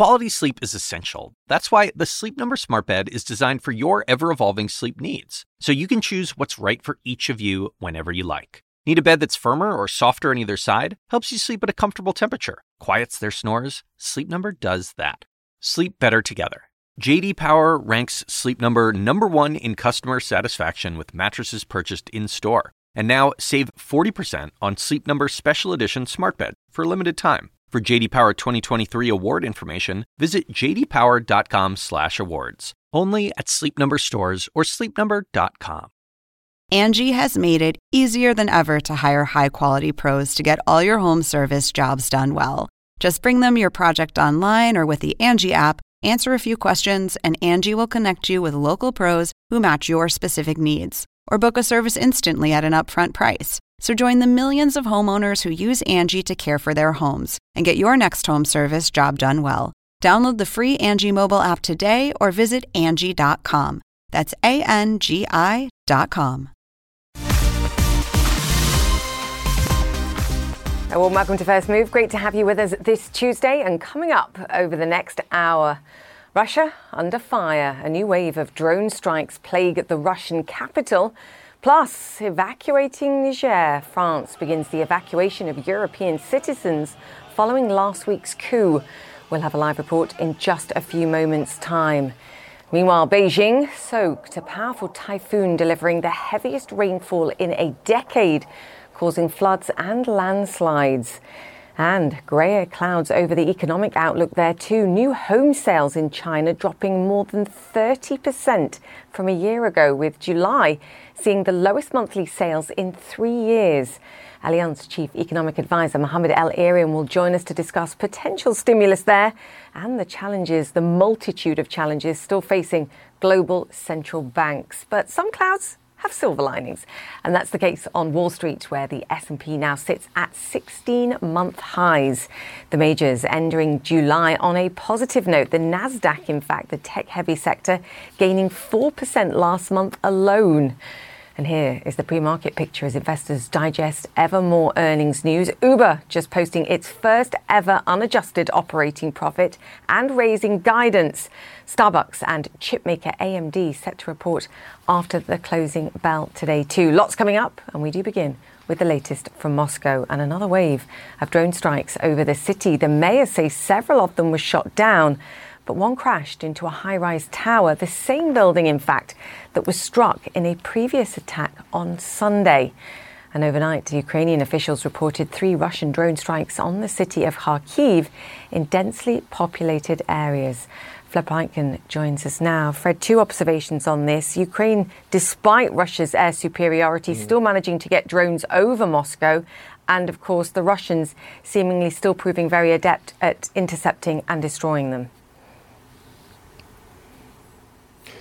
Quality sleep is essential. That's why the Sleep Number Smart Bed is designed for your ever evolving sleep needs, so you can choose what's right for each of you whenever you like. Need a bed that's firmer or softer on either side? Helps you sleep at a comfortable temperature. Quiets their snores? Sleep Number does that. Sleep better together. JD Power ranks Sleep Number number 1 in customer satisfaction with mattresses purchased in-store. And now save 40% on Sleep Number special edition smart bed for a limited time. For JD Power 2023 award information, visit jdpower.com/awards. Only at Sleep Number stores or sleepnumber.com. Angie has made it easier than ever to hire high-quality pros to get all your home service jobs done well. Just bring them your project online or with the Angie app, answer a few questions, and Angie will connect you with local pros who match your specific needs. Or book a service instantly at an upfront price. So join the millions of homeowners who use Angie to care for their homes and get your next home service job done well. Download the free Angie mobile app today or visit Angie.com. That's A N G I.com. A warm welcome to First Move. Great to have you with us this Tuesday and coming up over the next hour. Russia under fire. A new wave of drone strikes plague the Russian capital. Plus, evacuating Niger, France begins the evacuation of European citizens following last week's coup. We'll have a live report in just a few moments' time. Meanwhile, Beijing soaked a powerful typhoon delivering the heaviest rainfall in a decade, causing floods and landslides. And greyer clouds over the economic outlook there too. New home sales in China dropping more than 30% from a year ago, with July seeing the lowest monthly sales in three years. Allianz Chief Economic Advisor Mohamed El-Erian will join us to discuss potential stimulus there and the challenges, the multitude of challenges still facing global central banks. But some clouds have silver linings. And that's the case on Wall Street where the S&P now sits at 16-month highs. The majors entering July on a positive note. The Nasdaq in fact, the tech-heavy sector gaining 4% last month alone. And here is the pre market picture as investors digest ever more earnings news. Uber just posting its first ever unadjusted operating profit and raising guidance. Starbucks and chipmaker AMD set to report after the closing bell today, too. Lots coming up, and we do begin with the latest from Moscow and another wave of drone strikes over the city. The mayor says several of them were shot down but one crashed into a high rise tower, the same building, in fact, that was struck in a previous attack on Sunday. And overnight, Ukrainian officials reported three Russian drone strikes on the city of Kharkiv in densely populated areas. Pleitgen joins us now. Fred, two observations on this. Ukraine, despite Russia's air superiority, mm. still managing to get drones over Moscow. And of course, the Russians seemingly still proving very adept at intercepting and destroying them.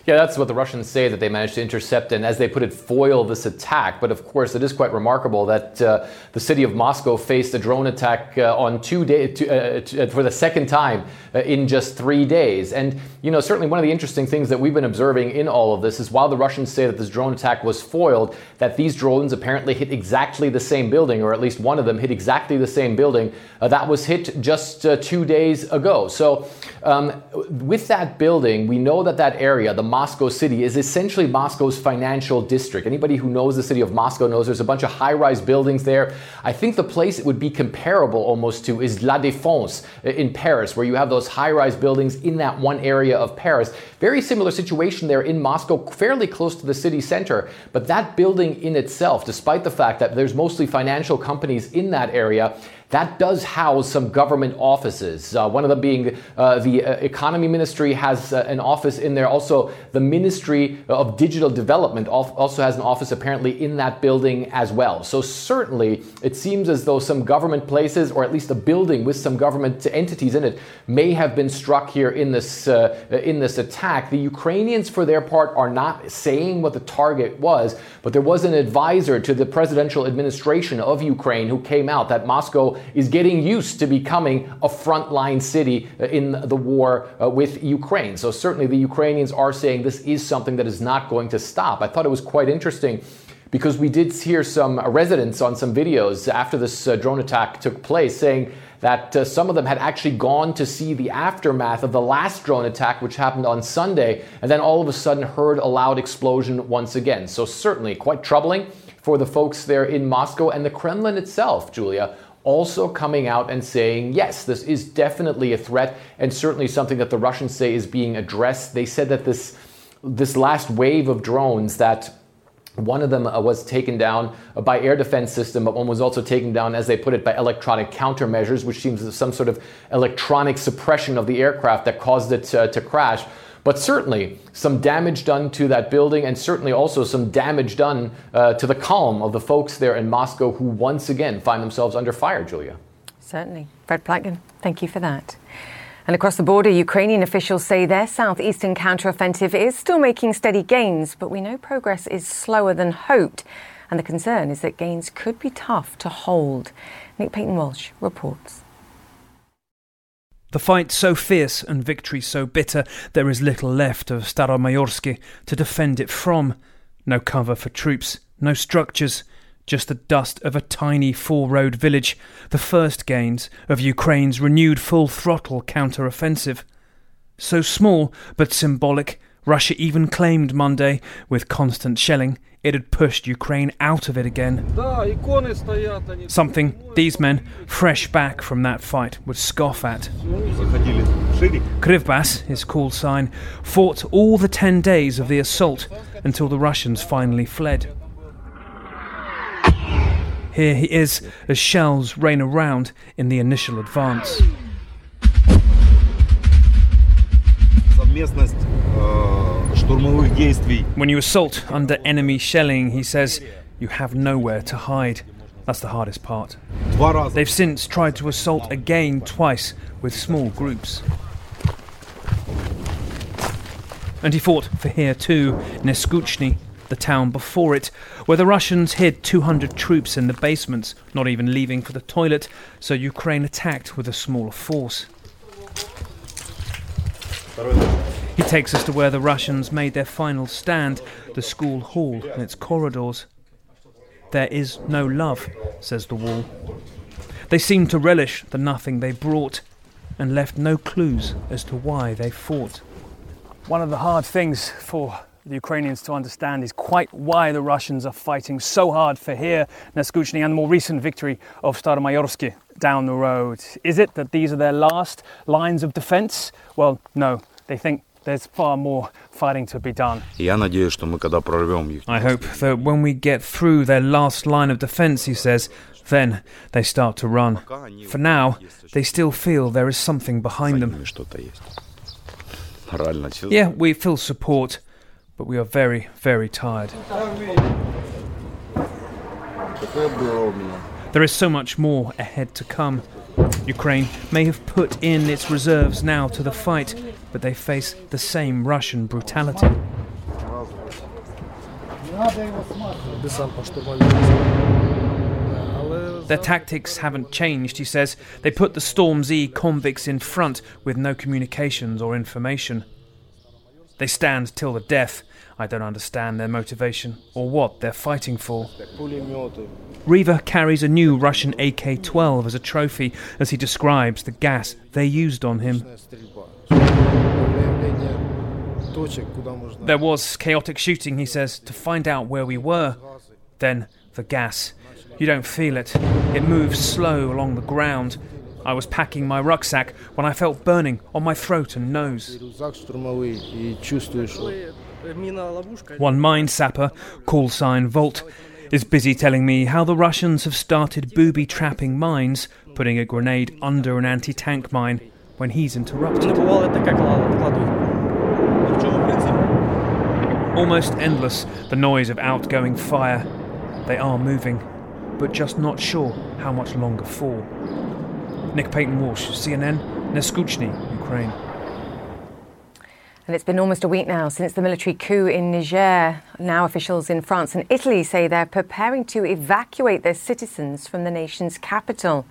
Yeah, that's what the Russians say that they managed to intercept and, as they put it, foil this attack. But of course, it is quite remarkable that uh, the city of Moscow faced a drone attack uh, on two days uh, for the second time uh, in just three days. And you know, certainly one of the interesting things that we've been observing in all of this is while the Russians say that this drone attack was foiled, that these drones apparently hit exactly the same building, or at least one of them hit exactly the same building uh, that was hit just uh, two days ago. So, um, with that building, we know that that area, the Moscow city, is essentially Moscow's financial district. Anybody who knows the city of Moscow knows there's a bunch of high rise buildings there. I think the place it would be comparable almost to is La Défense uh, in Paris, where you have those high rise buildings in that one area of Paris. Very similar situation there in Moscow, fairly close to the city center. But that building in itself, despite the fact that there's mostly financial companies in that area, that does house some government offices. Uh, one of them being uh, the uh, Economy Ministry has uh, an office in there. Also, the Ministry of Digital Development also has an office apparently in that building as well. So, certainly, it seems as though some government places, or at least a building with some government entities in it, may have been struck here in this, uh, in this attack. The Ukrainians, for their part, are not saying what the target was, but there was an advisor to the presidential administration of Ukraine who came out that Moscow is getting used to becoming a frontline city uh, in the war uh, with Ukraine. So certainly the Ukrainians are saying this is something that is not going to stop. I thought it was quite interesting because we did hear some residents on some videos after this uh, drone attack took place saying that uh, some of them had actually gone to see the aftermath of the last drone attack, which happened on Sunday, and then all of a sudden heard a loud explosion once again. So, certainly quite troubling for the folks there in Moscow and the Kremlin itself, Julia. Also coming out and saying, yes, this is definitely a threat and certainly something that the Russians say is being addressed. They said that this this last wave of drones that one of them uh, was taken down by air defense system, but one was also taken down, as they put it, by electronic countermeasures, which seems some sort of electronic suppression of the aircraft that caused it uh, to crash. But certainly some damage done to that building, and certainly also some damage done uh, to the calm of the folks there in Moscow who once again find themselves under fire, Julia. Certainly. Fred Pleitgen, thank you for that. And across the border, Ukrainian officials say their southeastern counteroffensive is still making steady gains, but we know progress is slower than hoped. And the concern is that gains could be tough to hold. Nick Paton Walsh reports. The fight so fierce and victory so bitter, there is little left of Staromayorsky to defend it from. No cover for troops, no structures, just the dust of a tiny four road village, the first gains of Ukraine's renewed full throttle counter offensive. So small but symbolic, Russia even claimed Monday, with constant shelling, it had pushed Ukraine out of it again. Something these men, fresh back from that fight, would scoff at. Krivbas, his call sign, fought all the ten days of the assault until the Russians finally fled. Here he is as shells rain around in the initial advance. When you assault under enemy shelling, he says, you have nowhere to hide. That's the hardest part. They've since tried to assault again twice with small groups. And he fought for here too, Neskuchny, the town before it, where the Russians hid 200 troops in the basements, not even leaving for the toilet, so Ukraine attacked with a smaller force. He takes us to where the Russians made their final stand, the school hall and its corridors. There is no love, says the wall. They seem to relish the nothing they brought and left no clues as to why they fought. One of the hard things for the Ukrainians to understand is quite why the Russians are fighting so hard for here, Neskuchny, and the more recent victory of Staromayorsky down the road. Is it that these are their last lines of defense? Well, no. They think there's far more fighting to be done. I hope that when we get through their last line of defense, he says, then they start to run. For now, they still feel there is something behind them. Yeah, we feel support, but we are very, very tired. There is so much more ahead to come. Ukraine may have put in its reserves now to the fight, but they face the same Russian brutality. Their tactics haven't changed, he says. They put the Storm Z convicts in front with no communications or information. They stand till the death. I don't understand their motivation or what they're fighting for. Riva carries a new Russian AK 12 as a trophy as he describes the gas they used on him. There was chaotic shooting, he says, to find out where we were. Then the gas. You don't feel it. It moves slow along the ground. I was packing my rucksack when I felt burning on my throat and nose. One mine sapper, call sign Volt, is busy telling me how the Russians have started booby trapping mines, putting a grenade under an anti tank mine, when he's interrupted. Almost endless, the noise of outgoing fire. They are moving, but just not sure how much longer for. Nick Paton Walsh, CNN, Neskuchny, Ukraine. And it's been almost a week now since the military coup in Niger. Now, officials in France and Italy say they're preparing to evacuate their citizens from the nation's capital.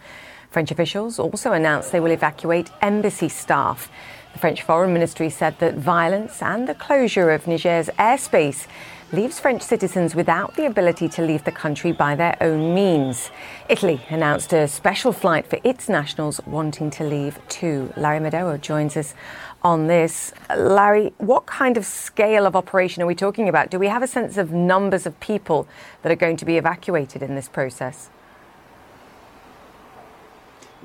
French officials also announced they will evacuate embassy staff. The French Foreign Ministry said that violence and the closure of Niger's airspace leaves French citizens without the ability to leave the country by their own means. Italy announced a special flight for its nationals wanting to leave too. Larry Madowo joins us on this. Larry, what kind of scale of operation are we talking about? Do we have a sense of numbers of people that are going to be evacuated in this process?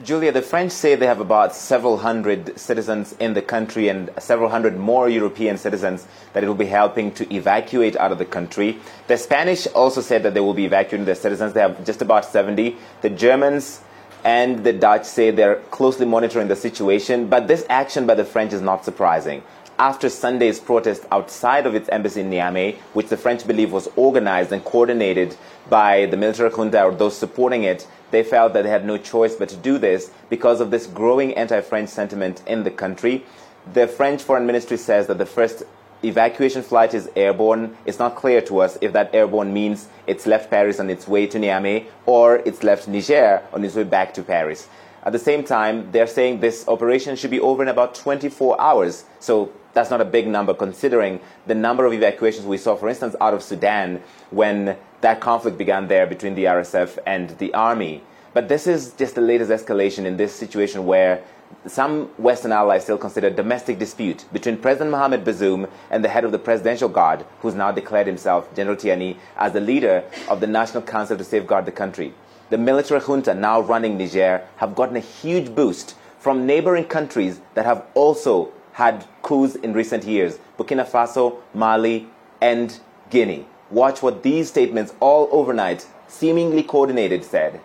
Julia, the French say they have about several hundred citizens in the country and several hundred more European citizens that it will be helping to evacuate out of the country. The Spanish also said that they will be evacuating their citizens. They have just about 70. The Germans and the Dutch say they're closely monitoring the situation, but this action by the French is not surprising. After Sunday's protest outside of its embassy in Niamey, which the French believe was organized and coordinated by the military junta or those supporting it, they felt that they had no choice but to do this because of this growing anti French sentiment in the country. The French Foreign Ministry says that the first evacuation flight is airborne. It's not clear to us if that airborne means it's left Paris on its way to Niamey or it's left Niger on its way back to Paris. At the same time, they're saying this operation should be over in about 24 hours. So that's not a big number considering the number of evacuations we saw, for instance, out of Sudan when that conflict began there between the RSF and the army. But this is just the latest escalation in this situation where some Western allies still consider domestic dispute between President Mohamed Bazoum and the head of the Presidential Guard, who's now declared himself, General Tiani, as the leader of the National Council to safeguard the country. The military junta now running Niger have gotten a huge boost from neighboring countries that have also had coups in recent years Burkina Faso, Mali, and Guinea. Watch what these statements, all overnight, seemingly coordinated, said.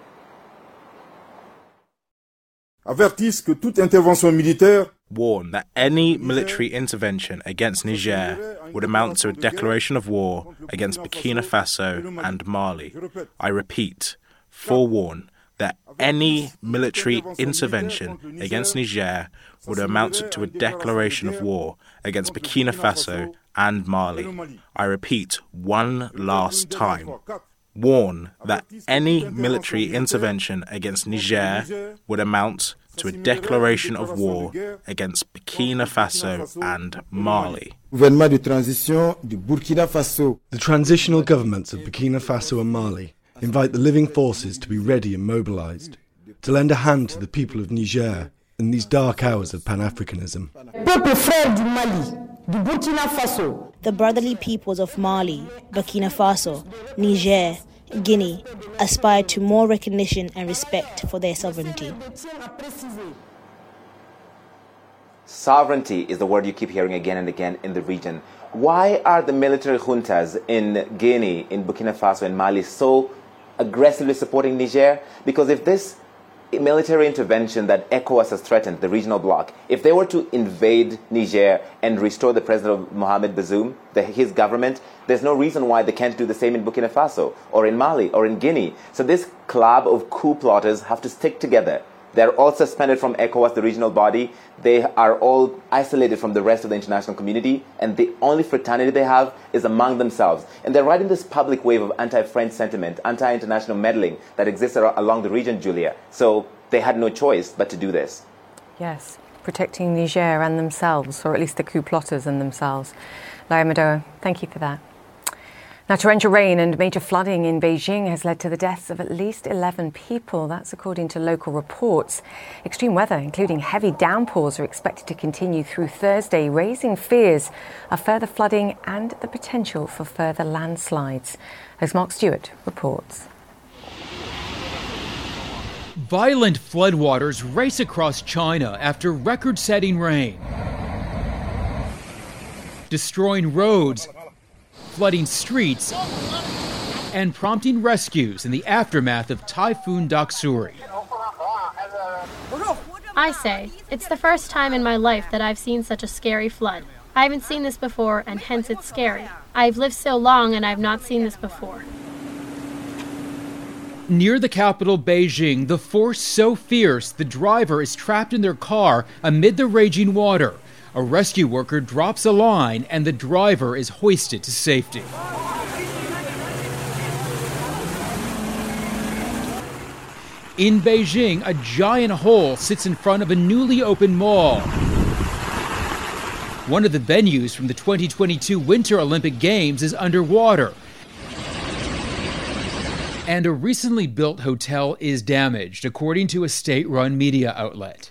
Avertissent que toute intervention militaire warn that any military intervention against Niger would amount to a declaration of war against Burkina Faso and Mali. I repeat, forewarn that any military intervention against Niger would amount to a declaration of war against Burkina Faso and Mali. I repeat one last time. Warn that any military intervention against Niger would amount to a declaration of war against Burkina Faso and Mali. The transitional governments of Burkina Faso and Mali invite the living forces to be ready and mobilized, to lend a hand to the people of Niger in these dark hours of Pan Africanism. The brotherly peoples of Mali, Burkina Faso, Niger, Guinea aspire to more recognition and respect for their sovereignty. Sovereignty is the word you keep hearing again and again in the region. Why are the military juntas in Guinea, in Burkina Faso, and Mali so aggressively supporting Niger? Because if this military intervention that ECOWAS has threatened, the regional bloc, if they were to invade Niger and restore the president of Mohamed Bazoum, the, his government, there's no reason why they can't do the same in Burkina Faso or in Mali or in Guinea. So this club of coup plotters have to stick together. They're all suspended from ECOWAS, the regional body. They are all isolated from the rest of the international community, and the only fraternity they have is among themselves. And they're riding this public wave of anti French sentiment, anti international meddling that exists along the region, Julia. So they had no choice but to do this. Yes, protecting Niger and themselves, or at least the coup plotters and themselves. Larry Madowo, thank you for that. Now, torrential rain and major flooding in Beijing has led to the deaths of at least 11 people. That's according to local reports. Extreme weather, including heavy downpours, are expected to continue through Thursday, raising fears of further flooding and the potential for further landslides. As Marc Stewart reports. Violent floodwaters race across China after record setting rain, destroying roads flooding streets and prompting rescues in the aftermath of Typhoon Doksuri. I say, it's the first time in my life that I've seen such a scary flood. I haven't seen this before, and hence it's scary. I've lived so long and I've not seen this before. Near the capital, Beijing, the force so fierce the driver is trapped in their car amid the raging water. A rescue worker drops a line and the driver is hoisted to safety. In Beijing, a giant hole sits in front of a newly opened mall. One of the venues from the 2022 Winter Olympic Games is underwater. And a recently built hotel is damaged, according to a state run media outlet.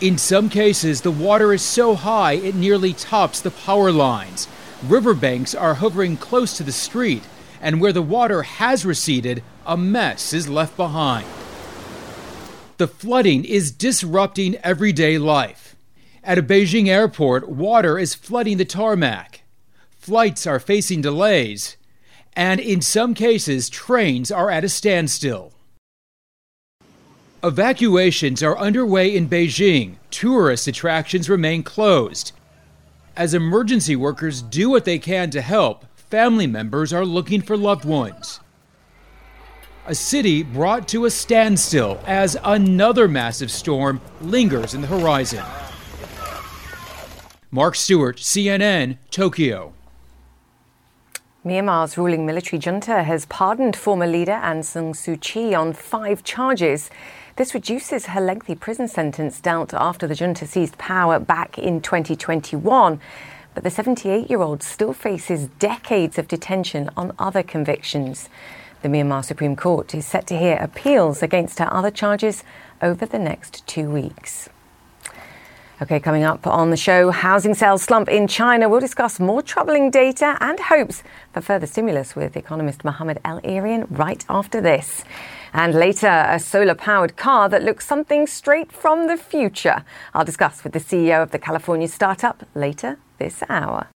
In some cases, the water is so high it nearly tops the power lines. Riverbanks are hovering close to the street, and where the water has receded, a mess is left behind. The flooding is disrupting everyday life. At a Beijing airport, water is flooding the tarmac. Flights are facing delays, and in some cases, trains are at a standstill. Evacuations are underway in Beijing. Tourist attractions remain closed. As emergency workers do what they can to help, family members are looking for loved ones. A city brought to a standstill as another massive storm lingers in the horizon. Marc Stewart, CNN, Tokyo. Myanmar's ruling military junta has pardoned former leader Aung San Suu Kyi on five charges. This reduces her lengthy prison sentence dealt after the junta seized power back in 2021. But the 78 year old still faces decades of detention on other convictions. The Myanmar Supreme Court is set to hear appeals against her other charges over the next two weeks. Okay, coming up on the show, housing sales slump in China. We'll discuss more troubling data and hopes for further stimulus with economist Mohamed El-Erian right after this. And later, a solar powered car that looks something straight from the future. I'll discuss with the CEO of the California startup later this hour.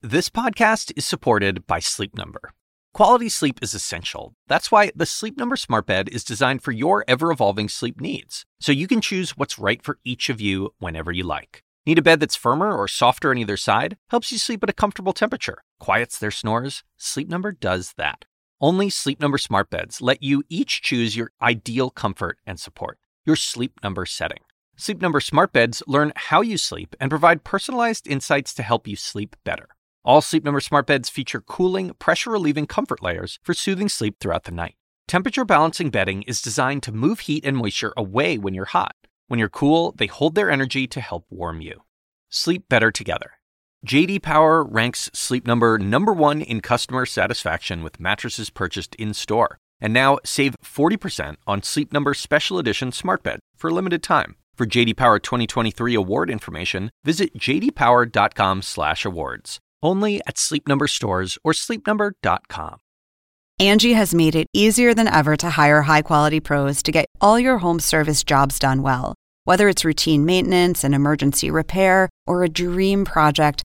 This podcast is supported by Sleep Number. Quality sleep is essential. That's why the Sleep Number Smart Bed is designed for your ever evolving sleep needs, so you can choose what's right for each of you whenever you like. Need a bed that's firmer or softer on either side? Helps you sleep at a comfortable temperature, quiets their snores? Sleep Number does that. Only Sleep Number Smart Beds let you each choose your ideal comfort and support, your Sleep Number setting. Sleep Number Smart Beds learn how you sleep and provide personalized insights to help you sleep better. All Sleep Number smart beds feature cooling, pressure relieving comfort layers for soothing sleep throughout the night. Temperature balancing bedding is designed to move heat and moisture away when you're hot. When you're cool, they hold their energy to help warm you. Sleep better together. JD Power ranks Sleep Number number 1 in customer satisfaction with mattresses purchased in-store. And now save 40% on Sleep Number special edition smart bed for a limited time. For JD Power 2023 award information, visit jdpower.com/awards. Only at Sleep Number stores or sleepnumber.com. Angie has made it easier than ever to hire high-quality pros to get all your home service jobs done well. Whether it's routine maintenance, and emergency repair, or a dream project,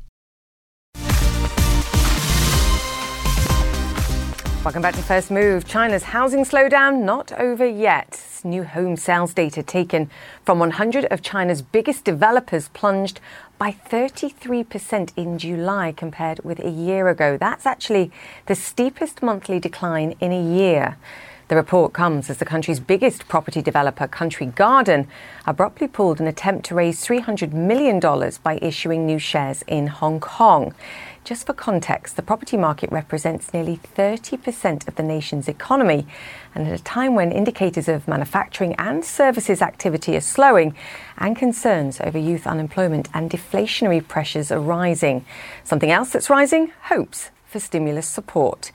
Welcome back to First Move. China's housing slowdown not over yet. New home sales data taken from 100 of China's biggest developers plunged by 33% in July compared with a year ago. That's actually the steepest monthly decline in a year. The report comes as the country's biggest property developer, Country Garden, abruptly pulled an attempt to raise $300 million by issuing new shares in Hong Kong. Just for context, the property market represents nearly 30% of the nation's economy. And at a time when indicators of manufacturing and services activity are slowing and concerns over youth unemployment and deflationary pressures are rising. Something else that's rising? Hopes for stimulus support.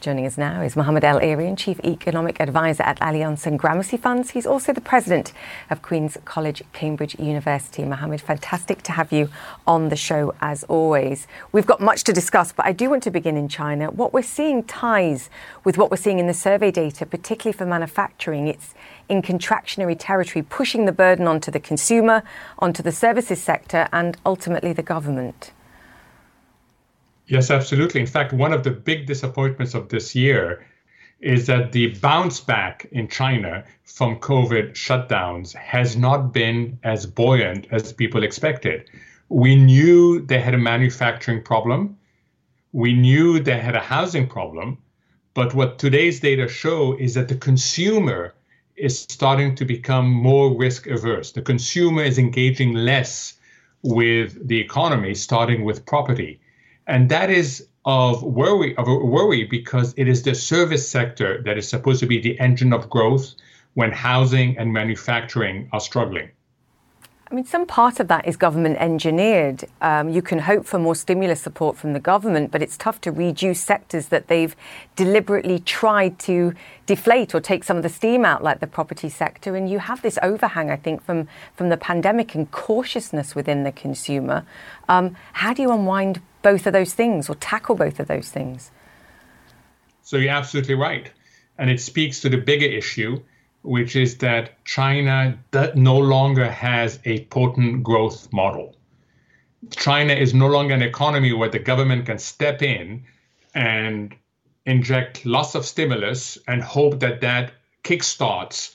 Joining us now is Mohamed El-Erian, Chief Economic Advisor at Allianz and Gramercy Funds. He's also the President of Queen's College, Cambridge University. Mohamed, fantastic to have you on the show as always. We've got much to discuss, but I do want to begin in China. What we're seeing ties with what we're seeing in the survey data, particularly for manufacturing. It's in contractionary territory, pushing the burden onto the consumer, onto the services sector, and ultimately the government. Yes, absolutely. In fact, one of the big disappointments of this year is that the bounce back in China from COVID shutdowns has not been as buoyant as people expected. We knew they had a manufacturing problem, we knew they had a housing problem, But what today's data show is that the consumer is starting to become more risk averse. The consumer is engaging less with the economy, starting with property. And that is of worry of worry because it is the service sector that is supposed to be the engine of growth when housing and manufacturing are struggling. I mean, some part of that is government engineered. Um, you can hope for more stimulus support from the government, but it's tough to reduce sectors that they've deliberately tried to deflate or take some of the steam out, like the property sector. And you have this overhang, I think, from, from the pandemic and cautiousness within the consumer. Um, how do you unwind both of those things or tackle both of those things? So you're absolutely right. And it speaks to the bigger issue which is that China no longer has a potent growth model. China is no longer an economy where the government can step in and inject lots of stimulus and hope that that kickstarts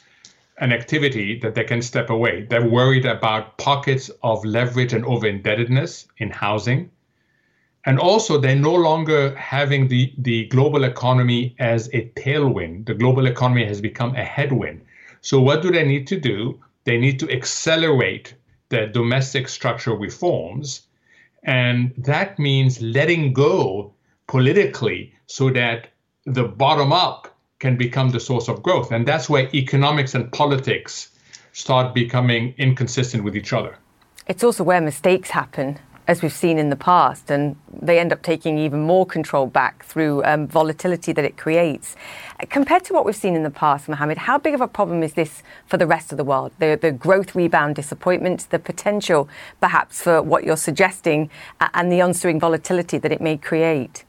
an activity that they can step away. They're worried about pockets of leverage and over indebtedness in housing. And also, they're no longer having the, the global economy as a tailwind. The global economy has become a headwind. So, what do they need to do? They need to accelerate their domestic structural reforms. And that means letting go politically so that the bottom up can become the source of growth. And that's where economics and politics start becoming inconsistent with each other. It's also where mistakes happen as we've seen in the past, and they end up taking even more control back through um, volatility that it creates. Compared to what we've seen in the past, Mohamed, how big of a problem is this for the rest of the world? The, the growth rebound disappointment, the potential perhaps for what you're suggesting, and the ensuing volatility that it may create?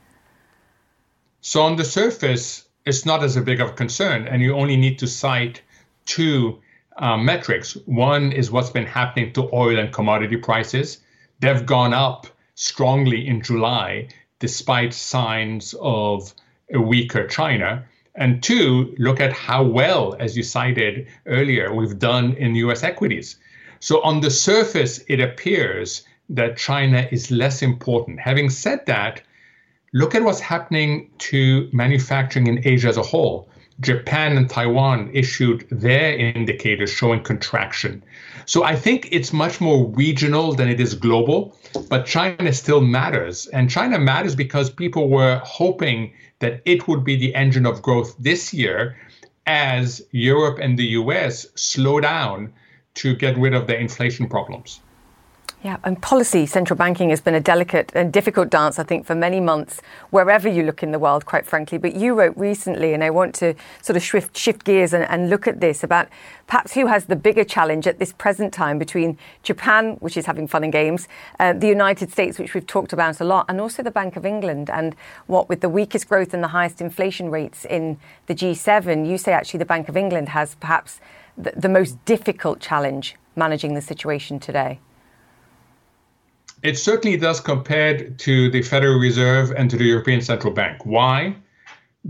So, on the surface, it's not as a big of a concern, and you only need to cite two uh, metrics. One is what's been happening to oil and commodity prices they've gone up strongly in July despite signs of a weaker China. And two, look at how well, as you cited earlier, we've done in US equities. So on the surface, it appears that China is less important. Having said that, look at what's happening to manufacturing in Asia as a whole. Japan and Taiwan issued their indicators showing contraction. So I think it's much more regional than it is global, but China still matters. And China matters because people were hoping that it would be the engine of growth this year as Europe and the US slow down to get rid of their inflation problems. Yeah, and policy, central banking has been a delicate and difficult dance, I think, for many months, wherever you look in the world, quite frankly. But you wrote recently, and I want to sort of shift, shift gears and, and look at this about perhaps who has the bigger challenge at this present time between Japan, which is having fun and games, uh, the United States, which we've talked about a lot, and also the Bank of England. And what with the weakest growth and the highest inflation rates in the G7, you say actually the Bank of England has perhaps the, the most difficult challenge managing the situation today. It certainly does compared to the Federal Reserve and to the European Central Bank. Why?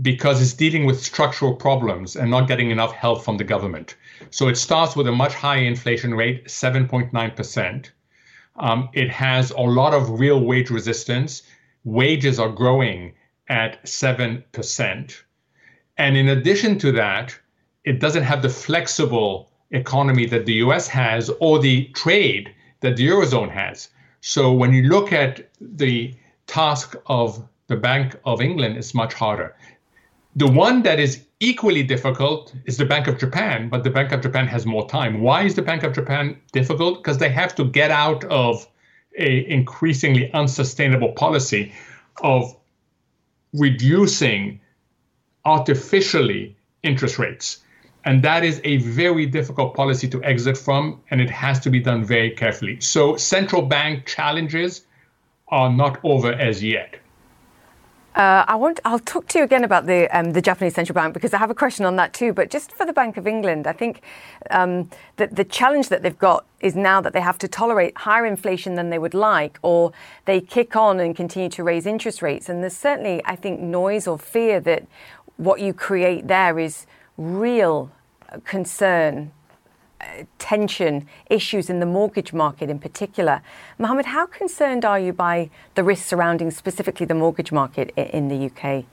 Because it's dealing with structural problems and not getting enough help from the government. So it starts with a much higher inflation rate, 7.9%. Um, it has a lot of real wage resistance. Wages are growing at 7%. And in addition to that, it doesn't have the flexible economy that the US has or the trade that the Eurozone has. So when you look at the task of the Bank of England, it's much harder. The one that is equally difficult is the Bank of Japan, but the Bank of Japan has more time. Why is the Bank of Japan difficult? Because they have to get out of a increasingly unsustainable policy of reducing artificially interest rates. And that is a very difficult policy to exit from, and it has to be done very carefully. So, central bank challenges are not over as yet. Uh, I want. I'll talk to you again about the um, the Japanese central bank because I have a question on that too. But just for the Bank of England, I think um, that the challenge that they've got is now that they have to tolerate higher inflation than they would like, or they kick on and continue to raise interest rates. And there's certainly, I think, noise or fear that what you create there is real concern, uh, tension, issues in the mortgage market in particular. Mohamed, how concerned are you by the risks surrounding specifically the mortgage market in the UK?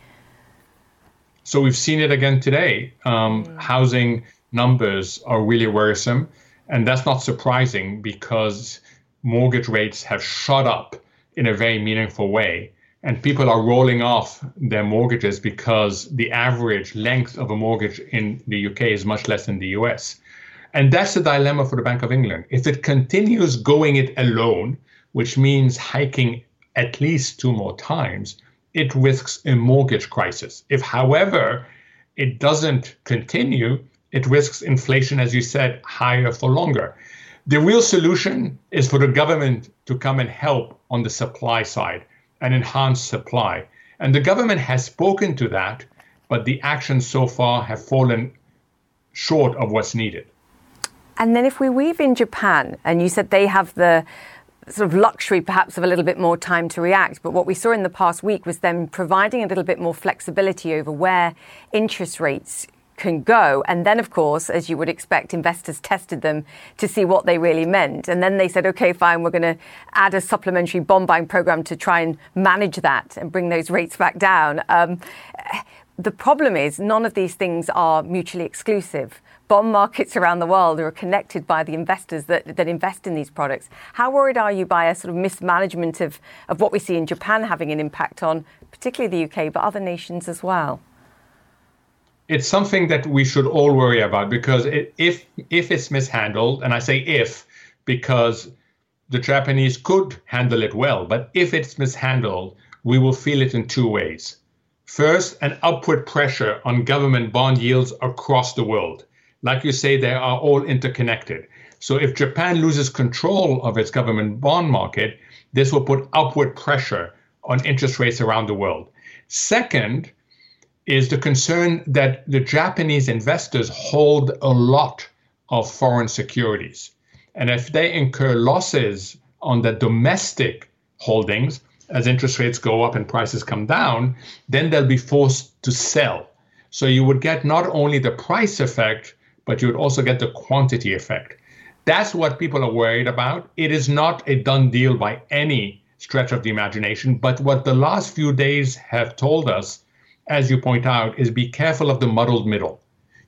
So we've seen it again today. Um, mm. Housing numbers are really worrisome. And that's not surprising because mortgage rates have shot up in a very meaningful way. And people are rolling off their mortgages because the average length of a mortgage in the UK is much less than the US. And that's the dilemma for the Bank of England. If it continues going it alone, which means hiking at least two more times, it risks a mortgage crisis. If, however, it doesn't continue, it risks inflation, as you said, higher for longer. The real solution is for the government to come and help on the supply side and enhanced supply. And the government has spoken to that, but the actions so far have fallen short of what's needed. And then if we weave in Japan, and you said they have the sort of luxury perhaps of a little bit more time to react. But what we saw in the past week was them providing a little bit more flexibility over where interest rates can go. And then, of course, as you would expect, investors tested them to see what they really meant. And then they said, okay, fine, we're going to add a supplementary bond buying program to try and manage that and bring those rates back down. Um, the problem is, none of these things are mutually exclusive. Bond markets around the world are connected by the investors that, that invest in these products. How worried are you by a sort of mismanagement of, of what we see in Japan having an impact on particularly the UK, but other nations as well? It's something that we should all worry about because it, if if it's mishandled, and I say if because the Japanese could handle it well, but if it's mishandled, we will feel it in two ways. First, an upward pressure on government bond yields across the world. Like you say, they are all interconnected. So if Japan loses control of its government bond market, this will put upward pressure on interest rates around the world. Second, is the concern that the Japanese investors hold a lot of foreign securities. And if they incur losses on the domestic holdings, as interest rates go up and prices come down, then they'll be forced to sell. So you would get not only the price effect, but you would also get the quantity effect. That's what people are worried about. It is not a done deal by any stretch of the imagination, but what the last few days have told us as you point out, is be careful of the muddled middle.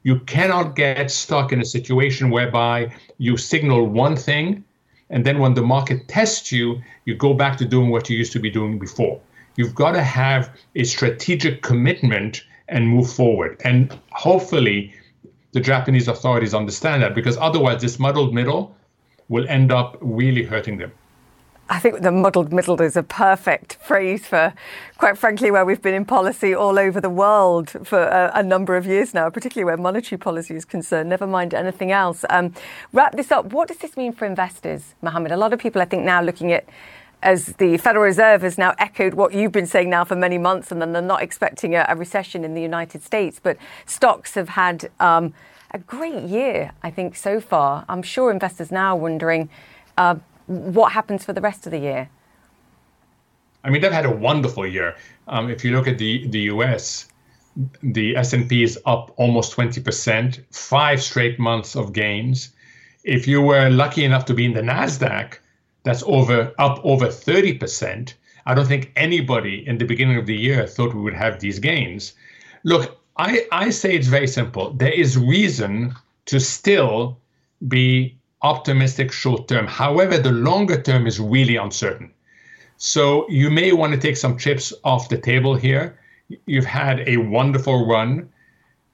You cannot get stuck in a situation whereby you signal one thing, and then when the market tests you, you go back to doing what you used to be doing before. You've got to have a strategic commitment and move forward. And hopefully, the Japanese authorities understand that because otherwise, this muddled middle will end up really hurting them. I think the muddled middle is a perfect phrase for, quite frankly, where we've been in policy all over the world for a, a number of years now, particularly where monetary policy is concerned, never mind anything else. Um, wrap this up. What does this mean for investors, Mohamed? A lot of people, I think, now looking at as the Federal Reserve has now echoed what you've been saying now for many months, and then they're not expecting a, a recession in the United States. But stocks have had um, a great year, I think, so far. I'm sure investors now are wondering. Uh, what happens for the rest of the year? I mean, they've had a wonderful year. Um, if you look at the the U.S., the S&P is up almost 20%, five straight months of gains. If you were lucky enough to be in the Nasdaq, that's over up over 30%. I don't think anybody in the beginning of the year thought we would have these gains. Look, I, I say it's very simple. There is reason to still be optimistic short term. However, the longer term is really uncertain. So you may want to take some chips off the table here. You've had a wonderful run.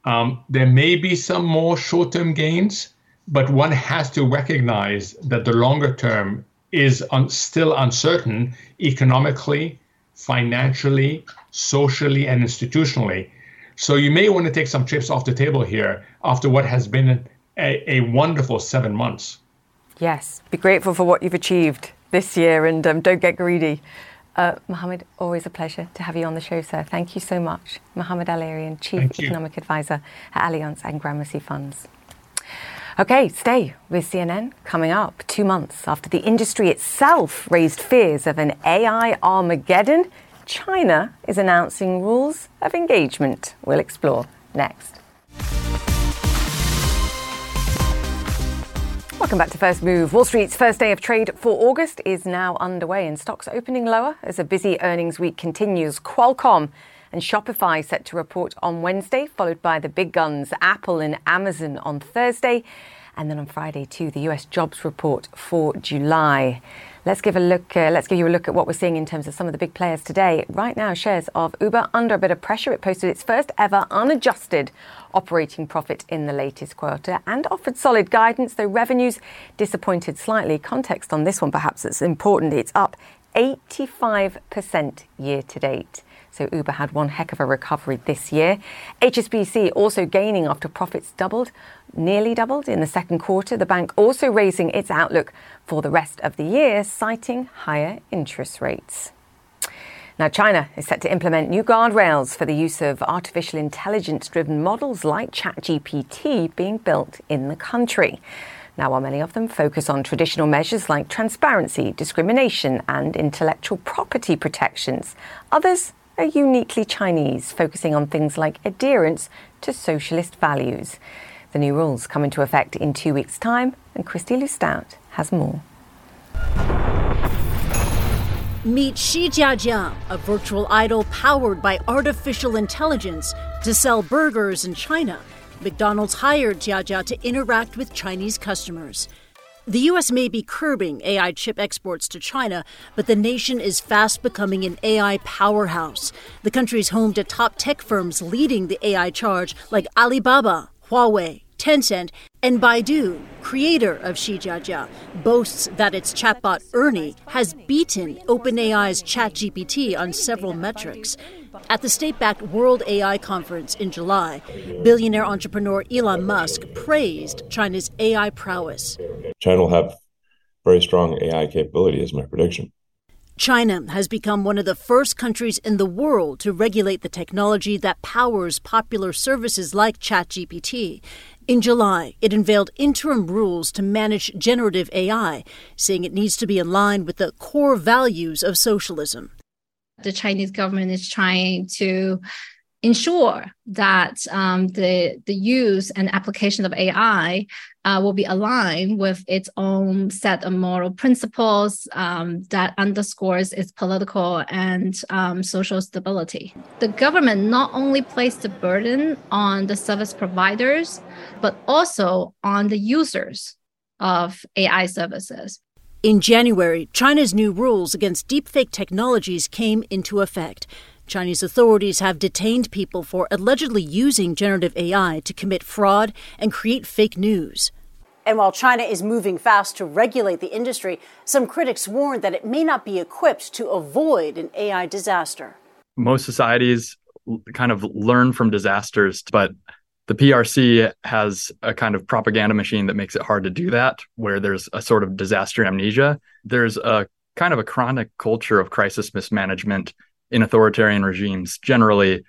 Um, there may be some more short term gains, but one has to recognize that the longer term is un- still uncertain economically, financially, socially, and institutionally. So you may want to take some chips off the table here after what has been a, a wonderful seven months. Yes, be grateful for what you've achieved this year and um, don't get greedy. Uh, Mohamed, always a pleasure to have you on the show, sir. Thank you so much. Mohamed El-Erian, Chief Economic Advisor at Allianz and Gramercy Funds. Okay, stay with CNN. Coming up, two months after the industry itself raised fears of an AI Armageddon, China is announcing rules of engagement. We'll explore next. Welcome back to First Move. Wall Street's first day of trade for August is now underway and stocks opening lower as a busy earnings week continues. Qualcomm And Shopify set to report on Wednesday, followed by the big guns Apple and Amazon on Thursday. And then on Friday, too, the US jobs report for July. Let's give a look. Uh, let's give you a look at what we're seeing in terms of some of the big players today. Right now, shares of Uber under a bit of pressure. It posted its first ever unadjusted operating profit in the latest quarter and offered solid guidance, though revenues disappointed slightly. Context on this one, perhaps, it's important. It's up 85% year to date. So Uber had one heck of a recovery this year. HSBC also gaining after profits doubled, nearly doubled in the second quarter. The bank also raising its outlook for the rest of the year, citing higher interest rates. Now, China is set to implement new guardrails for the use of artificial intelligence driven models like ChatGPT being built in the country. Now, while many of them focus on traditional measures like transparency, discrimination, and intellectual property protections, others are uniquely Chinese, focusing on things like adherence to socialist values. The new rules come into effect in two weeks' time, and Kristie Lu Stout has more. Meet Xi Jiajia, a virtual idol powered by artificial intelligence to sell burgers in China. McDonald's hired Jiajia to interact with Chinese customers. The U.S. may be curbing AI chip exports to China, but the nation is fast becoming an AI powerhouse. The country is home to top tech firms leading the AI charge like Alibaba, Huawei, Tencent, and Baidu, creator of Xijiajia, boasts that its chatbot Ernie has beaten OpenAI's ChatGPT on several metrics. At the state backed World AI Conference in July, billionaire entrepreneur Elon Musk praised China's AI prowess. China will have very strong AI capability, is my prediction. China has become one of the first countries in the world to regulate the technology that powers popular services like ChatGPT. In July, it unveiled interim rules to manage generative AI, saying it needs to be in line with the core values of socialism. The Chinese government is trying to ensure that um, the the use and application of AI uh, will be aligned with its own set of moral principles um, that underscores its political and um, social stability. The government not only placed the burden on the service providers, but also on the users of AI services. In January, China's new rules against deepfake technologies came into effect. Chinese authorities have detained people for allegedly using generative AI to commit fraud and create fake news. And while China is moving fast to regulate the industry, some critics warn that it may not be equipped to avoid an AI disaster. Most societies kind of learn from disasters, but the PRC has a kind of propaganda machine that makes it hard to do that, where there's a sort of disaster amnesia. There's a kind of a chronic culture of crisis mismanagement in authoritarian regimes generally,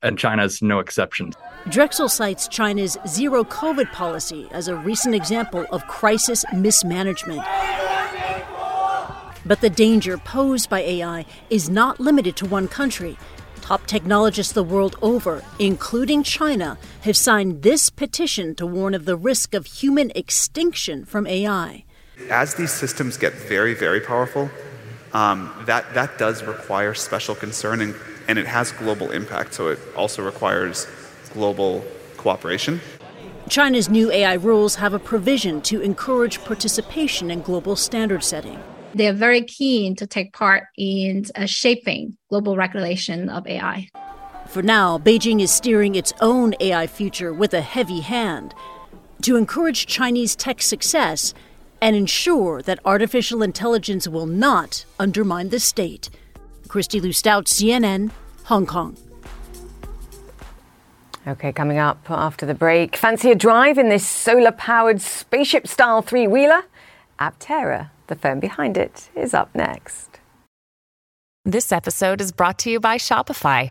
and China's no exception. Drexel cites China's zero COVID policy as a recent example of crisis mismanagement. But the danger posed by AI is not limited to one country. Top technologists the world over, including China, have signed this petition to warn of the risk of human extinction from AI. As these systems get very, very powerful, um, that, that does require special concern and, and it has global impact, so it also requires global cooperation. China's new AI rules have a provision to encourage participation in global standard setting they're very keen to take part in uh, shaping global regulation of AI. For now, Beijing is steering its own AI future with a heavy hand to encourage Chinese tech success and ensure that artificial intelligence will not undermine the state. Kristie Lu Stout, CNN, Hong Kong. Okay, coming up after the break, fancy a drive in this solar powered spaceship style three wheeler? Aptera the firm behind it is up next. This episode is brought to you by Shopify.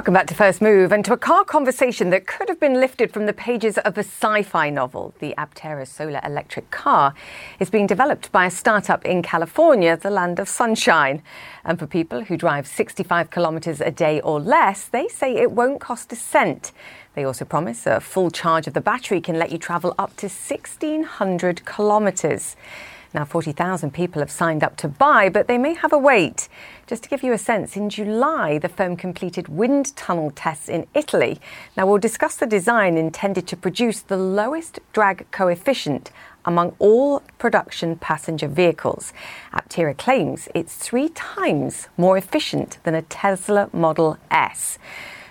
Welcome back to First Move and to a car conversation that could have been lifted from the pages of a sci fi novel. The Aptera solar electric car is being developed by a startup in California, the land of sunshine. And for people who drive 65 kilometres a day or less, they say it won't cost a cent. They also promise a full charge of the battery can let you travel up to 1,600 kilometres. Now, 40,000 people have signed up to buy, but they may have a wait. Just to give you a sense, in July, the firm completed wind tunnel tests in Italy. Now, we'll discuss the design intended to produce the lowest drag coefficient among all production passenger vehicles. Aptera claims it's three times more efficient than a Tesla Model S.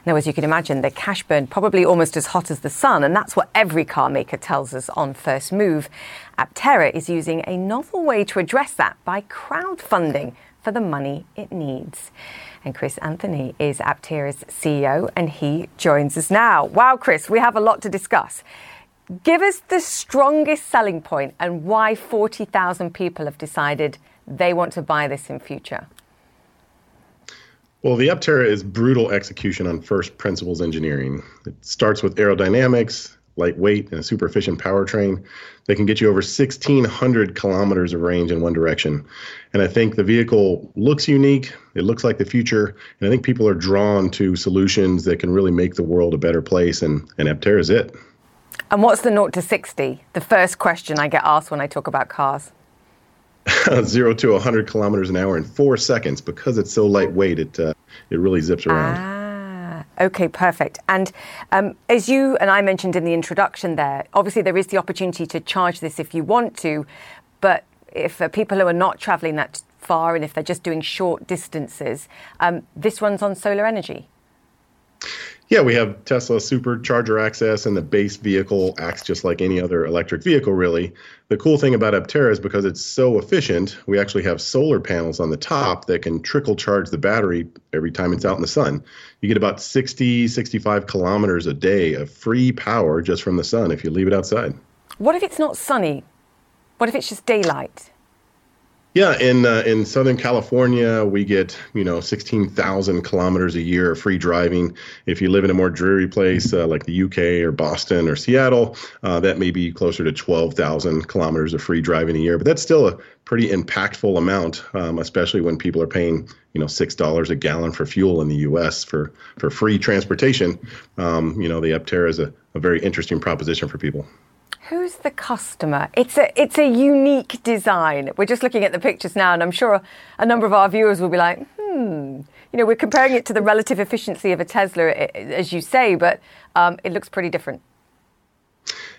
Now, as you can imagine, the cash burn probably almost as hot as the sun, and that's what every car maker tells us on First Move. Aptera is using a novel way to address that by crowdfunding for the money it needs. And Chris Anthony is Aptera's CEO, and he joins us now. Wow, Chris, we have a lot to discuss. Give us the strongest selling point and why 40,000 people have decided they want to buy this in future. Well, the Aptera is brutal execution on first principles engineering. It starts with aerodynamics, lightweight, and a super efficient powertrain that can get you over 1,600 kilometers of range in one direction. And I think the vehicle looks unique. It looks like the future. And I think people are drawn to solutions that can really make the world a better place. And, and Aptera is it. And what's the 0 to 60? The first question I get asked when I talk about cars. zero to 100 kilometers an hour in four seconds because it's so lightweight. It uh, it really zips around. Ah, okay, perfect. And um, as you and I mentioned in the introduction, there obviously there is the opportunity to charge this if you want to, but if uh, people who are not travelling that far and if they're just doing short distances, um, this runs on solar energy. Yeah, we have Tesla supercharger access, and the base vehicle acts just like any other electric vehicle, really. The cool thing about Aptera is because it's so efficient, we actually have solar panels on the top that can trickle charge the battery every time it's out in the sun. You get about 60, 65 kilometers a day of free power just from the sun if you leave it outside. What if it's not sunny? What if it's just daylight? Yeah, in uh, in Southern California, we get you know 16,000 kilometers a year of free driving. If you live in a more dreary place uh, like the UK or Boston or Seattle, uh, that may be closer to 12,000 kilometers of free driving a year. But that's still a pretty impactful amount, um, especially when people are paying you know six dollars a gallon for fuel in the U.S. for for free transportation. Um, you know, the Aptera is a, a very interesting proposition for people. Who's the customer? It's a it's a unique design. We're just looking at the pictures now, and I'm sure a number of our viewers will be like, hmm. You know, we're comparing it to the relative efficiency of a Tesla, as you say, but um, it looks pretty different.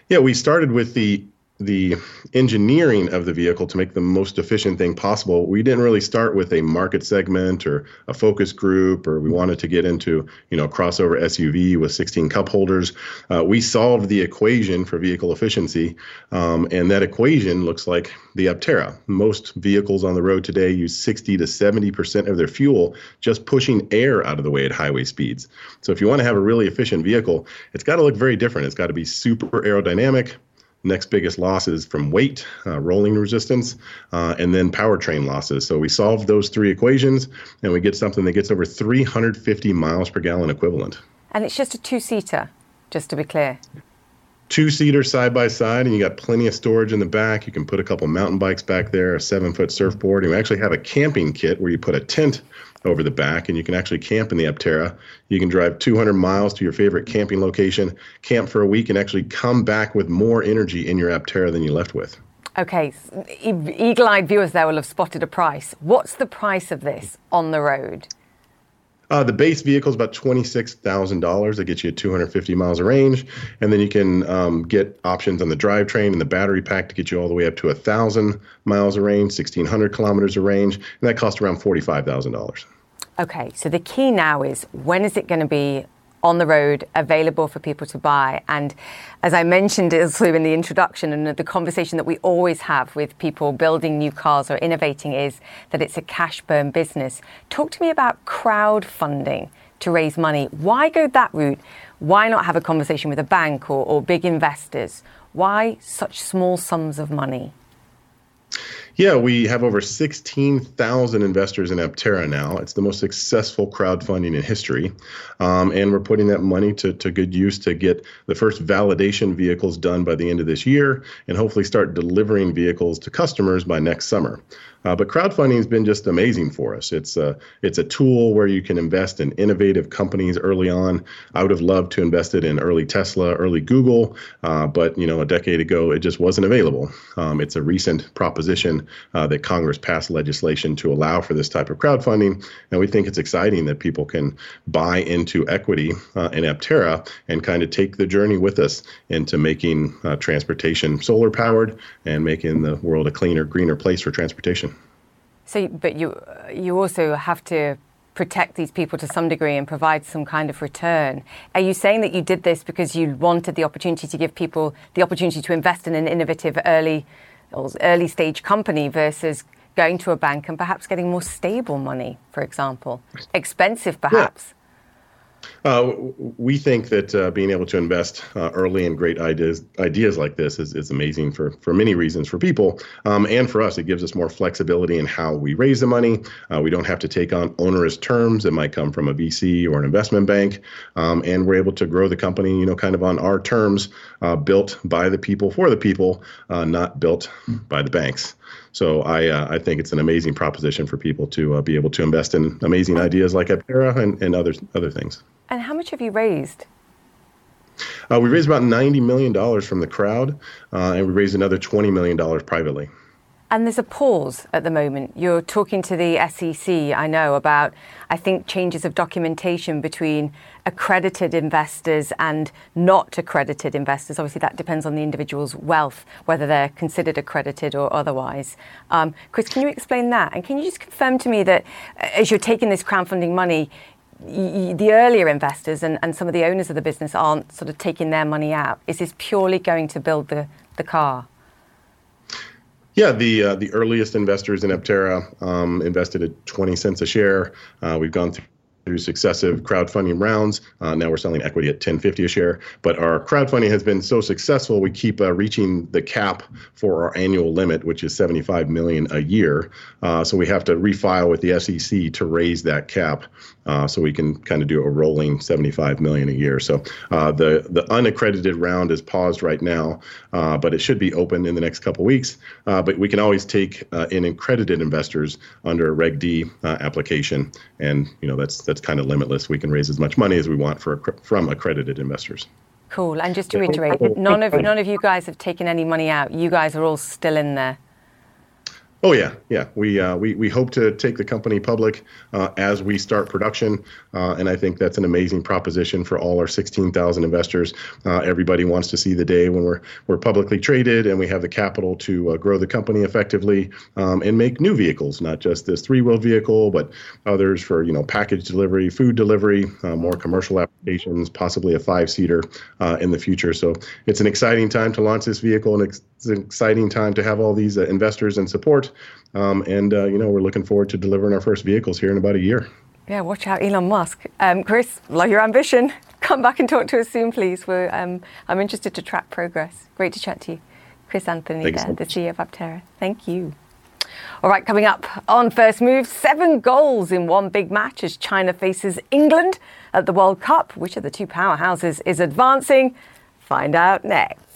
Yeah, we started with the the engineering of the vehicle to make the most efficient thing possible. We didn't really start with a market segment or a focus group, or we wanted to get into you know crossover SUV with 16 cup holders. Uh, we solved the equation for vehicle efficiency, um, and that equation looks like the Aptera. Most vehicles on the road today use 60 to 70 percent of their fuel just pushing air out of the way at highway speeds. So if you want to have a really efficient vehicle, it's got to look very different. It's got to be super aerodynamic Next biggest loss is from weight, uh, rolling resistance, uh, and then powertrain losses. So we solve those three equations, and we get something that gets over 350 miles per gallon equivalent. And it's just a two-seater, just to be clear. Two-seater side by side, and you got plenty of storage in the back. You can put a couple mountain bikes back there, a seven-foot surfboard. And we actually have a camping kit where you put a tent over the back, and you can actually camp in the Aptera. You can drive 200 miles to your favorite camping location, camp for a week, and actually come back with more energy in your Aptera than you left with. Okay, eagle eyed viewers there will have spotted a price. What's the price of this on the road? Uh, the base vehicle is about $26,000. That gets you 250 miles of range. And then you can um, get options on the drivetrain and the battery pack to get you all the way up to 1,000 miles of range, 1,600 kilometers of range. And that costs around $45,000. Okay, so the key now is when is it going to be on the road, available for people to buy. And as I mentioned also in the introduction, and the conversation that we always have with people building new cars or innovating is that it's a cash burn business. Talk to me about crowdfunding to raise money. Why go that route? Why not have a conversation with a bank or, or big investors? Why such small sums of money? Yeah, we have over 16,000 investors in Aptera now. It's the most successful crowdfunding in history. Um, and we're putting that money to, to good use to get the first validation vehicles done by the end of this year and hopefully start delivering vehicles to customers by next summer. Uh, but crowdfunding has been just amazing for us. It's a it's a tool where you can invest in innovative companies early on. I would have loved to invest it in early Tesla, early Google, uh, but you know a decade ago it just wasn't available. Um, it's a recent proposition uh, that Congress passed legislation to allow for this type of crowdfunding, and we think it's exciting that people can buy into equity uh, in Aptera and kind of take the journey with us into making uh, transportation solar powered and making the world a cleaner, greener place for transportation. So, but you you also have to protect these people to some degree and provide some kind of return. Are you saying that you did this because you wanted the opportunity to give people the opportunity to invest in an innovative early early stage company versus going to a bank and perhaps getting more stable money, for example, expensive perhaps? Yeah. Uh, we think that uh, being able to invest uh, early in great ideas ideas like this is, is amazing for, for many reasons for people um, and for us. It gives us more flexibility in how we raise the money. Uh, we don't have to take on onerous terms that might come from a VC or an investment bank, um, and we're able to grow the company, you know, kind of on our terms, uh, built by the people for the people, uh, not built by the banks. So I uh, I think it's an amazing proposition for people to uh, be able to invest in amazing ideas like Aptera and, and other other things. And how much have you raised? Uh, we raised about ninety million dollars from the crowd, uh, and we raised another twenty million dollars privately. And there's a pause at the moment. You're talking to the SEC, I know, about, I think, changes of documentation between accredited investors and not accredited investors. Obviously, that depends on the individual's wealth, whether they're considered accredited or otherwise. Um, Chris, can you explain that? And can you just confirm to me that uh, as you're taking this crowdfunding money, the earlier investors and, and some of the owners of the business aren't sort of taking their money out? Is this purely going to build the, the car? Yeah, the uh, the earliest investors in Aptera um, invested at 20 cents a share. Uh, we've gone through through successive crowdfunding rounds. Uh, now we're selling equity at 1050 a share. But our crowdfunding has been so successful, we keep uh, reaching the cap for our annual limit, which is 75 million a year. Uh, so we have to refile with the SEC to raise that cap, uh, so we can kind of do a rolling 75 million a year. So uh, the the unaccredited round is paused right now, uh, but it should be open in the next couple weeks. but we can always take in accredited investors under a Reg D application, and you know that's that's kind of limitless. We can raise as much money as we want for from accredited investors. Cool. And just to reiterate, none of none of you guys have taken any money out. You guys are all still in there. Oh yeah, yeah. We uh, we we hope to take the company public uh, as we start production, uh, and I think that's an amazing proposition for all our 16,000 investors. Uh, everybody wants to see the day when we're we're publicly traded and we have the capital to uh, grow the company effectively um, and make new vehicles, not just this three-wheeled vehicle, but others for you know package delivery, food delivery, uh, more commercial applications, possibly a five-seater in the future. So it's an exciting time to launch this vehicle, and it's an exciting time to have all these investors and support. Um, and, uh, you know, we're looking forward to delivering our first vehicles here in about a year. Yeah, watch out, Elon Musk. Um, Chris, love your ambition. Come back and talk to us soon, please. Um, I'm interested to track progress. Great to chat to you. Chris Anthony, there, so the CEO of Aptera. Thank you. All right, coming up on First Move, seven goals in one big match as China faces England at the World Cup. Which of the two powerhouses is advancing? Find out next.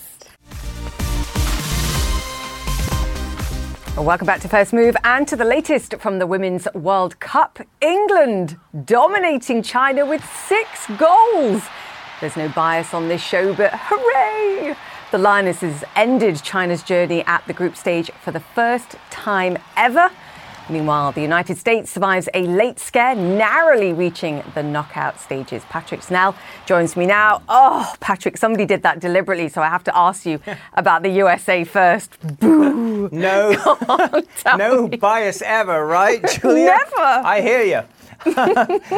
Welcome back to First Move and to the latest from the Women's World Cup. England dominating China with six goals. There's no bias on this show, but hooray! The Lionesses ended China's journey at the group stage for the first time ever. Meanwhile, the United States survives a late scare, narrowly reaching the knockout stages. Patrick Snell joins me now. Oh, Patrick, somebody did that deliberately, so I have to ask you about the USA first. Boo! No, on, no me. bias ever, right, Julia? Never. I hear you.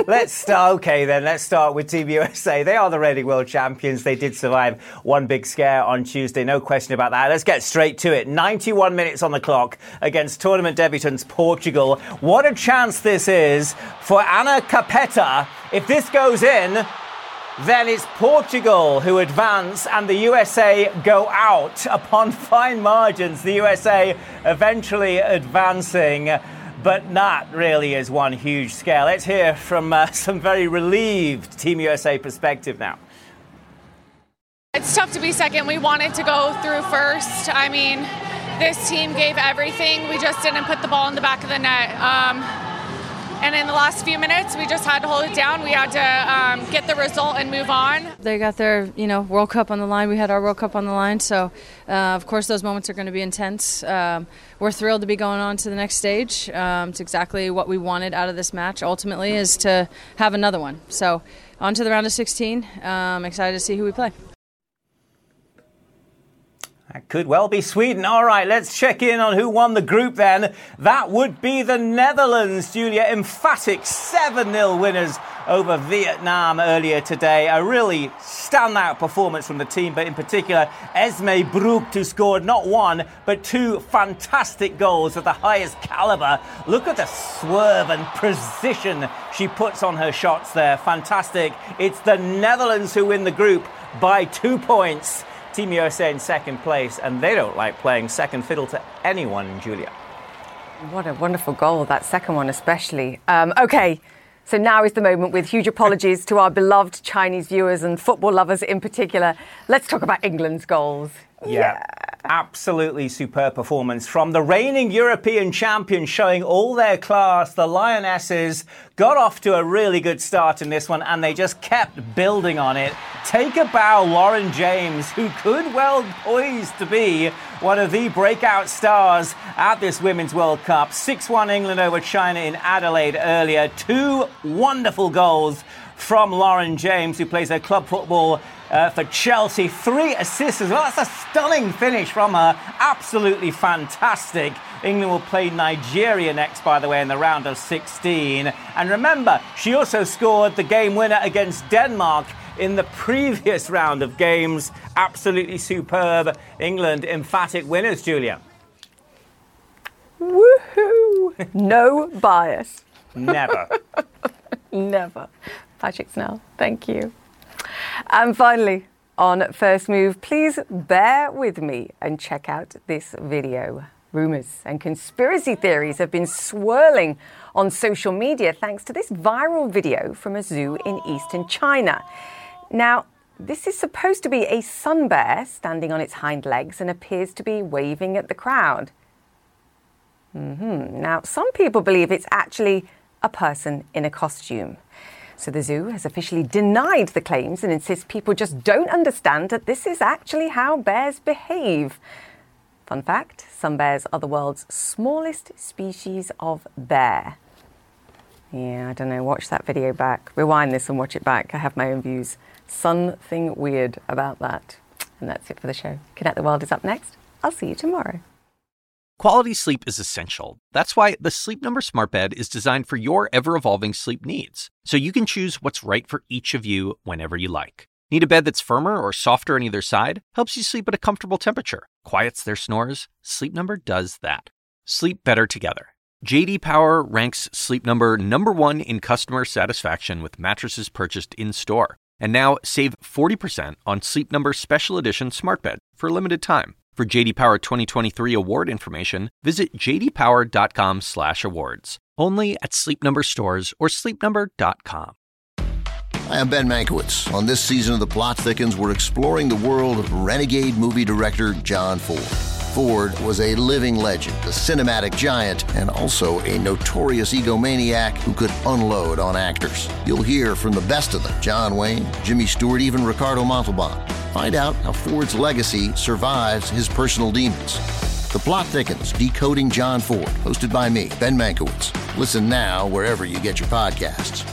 let's start. Okay, then let's start with Team USA. They are the reigning world champions. They did survive one big scare on Tuesday, no question about that. Let's get straight to it. 91 minutes on the clock against tournament debutants Portugal. What a chance this is for Ana Capeta. If this goes in, then it's Portugal who advance and the USA go out upon fine margins. The USA eventually advancing but not really as one huge scale. Let's hear from uh, some very relieved Team USA perspective now. It's tough to be second. We wanted to go through first. I mean, this team gave everything. We just didn't put the ball in the back of the net. Um, and in the last few minutes, we just had to hold it down. We had to um, get the result and move on. They got their, you know, World Cup on the line. We had our World Cup on the line. So, uh, of course, those moments are going to be intense. Um, we're thrilled to be going on to the next stage. Um, it's exactly what we wanted out of this match. Ultimately, is to have another one. So, on to the round of 16. Um, excited to see who we play. That could well be Sweden. All right, let's check in on who won the group then. That would be the Netherlands, Julia. Emphatic 7 0 winners over Vietnam earlier today. A really standout performance from the team, but in particular, Esmee Brugts, who scored not one, but two fantastic goals of the highest caliber. Look at the swerve and precision she puts on her shots there. Fantastic. It's the Netherlands who win the group by two points. Team USA in second place, and they don't like playing second fiddle to anyone, in Julia. What a wonderful goal, that second one especially. Um, okay, so now is the moment with huge apologies to our beloved Chinese viewers and football lovers in particular. Let's talk about England's goals. Yeah. yeah. Absolutely superb performance from the reigning European champions showing all their class. The Lionesses got off to a really good start in this one and they just kept building on it. Take a bow, Lauren James, who could well poised to be one of the breakout stars at this Women's World Cup. 6 1 England over China in Adelaide earlier. Two wonderful goals from Lauren James, who plays her club football uh, for Chelsea. Three assists as well. That's a stunning finish from her. Absolutely fantastic. England will play Nigeria next, by the way, in the round of 16. And remember, she also scored the game winner against Denmark in the previous round of games. Absolutely superb. England emphatic winners, Julia. Woohoo! No bias. Never. Never. Patrick Snell, thank you. And finally, on First Move, please bear with me and check out this video. Rumours and conspiracy theories have been swirling on social media thanks to this viral video from a zoo in eastern China. Now, this is supposed to be a sun bear standing on its hind legs and appears to be waving at the crowd. Mm-hmm. Now, some people believe it's actually a person in a costume. So the zoo has officially denied the claims and insists people just don't understand that this is actually how bears behave. Fun fact sun bears are the world's smallest species of bear. Yeah, I don't know. Watch that video back. Rewind this and watch it back. I have my own views. Something weird about that. And that's it for the show. Connect the World is up next. I'll see you tomorrow. Quality sleep is essential. That's why the Sleep Number Smart Bed is designed for your ever evolving sleep needs, so you can choose what's right for each of you whenever you like. Need a bed that's firmer or softer on either side? Helps you sleep at a comfortable temperature, quiets their snores? Sleep Number does that. Sleep better together. JD Power ranks Sleep Number number 1 in customer satisfaction with mattresses purchased in-store. And now save 40% on Sleep Number Special Edition Smart Bed for a limited time. For JD Power 2023 award information, visit jdpower.com/awards. Only at Sleep Number stores or sleepnumber.com. Hi, I'm Ben Mankiewicz. On this season of The Plot Thickens, we're exploring the world of renegade movie director John Ford. Ford was a living legend, a cinematic giant, and also a notorious egomaniac who could unload on actors. You'll hear from the best of them John Wayne, Jimmy Stewart, even Ricardo Montalban. Find out how Ford's legacy survives his personal demons. The Plot Thickens Decoding John Ford, hosted by me, Ben Mankiewicz. Listen now wherever you get your podcasts.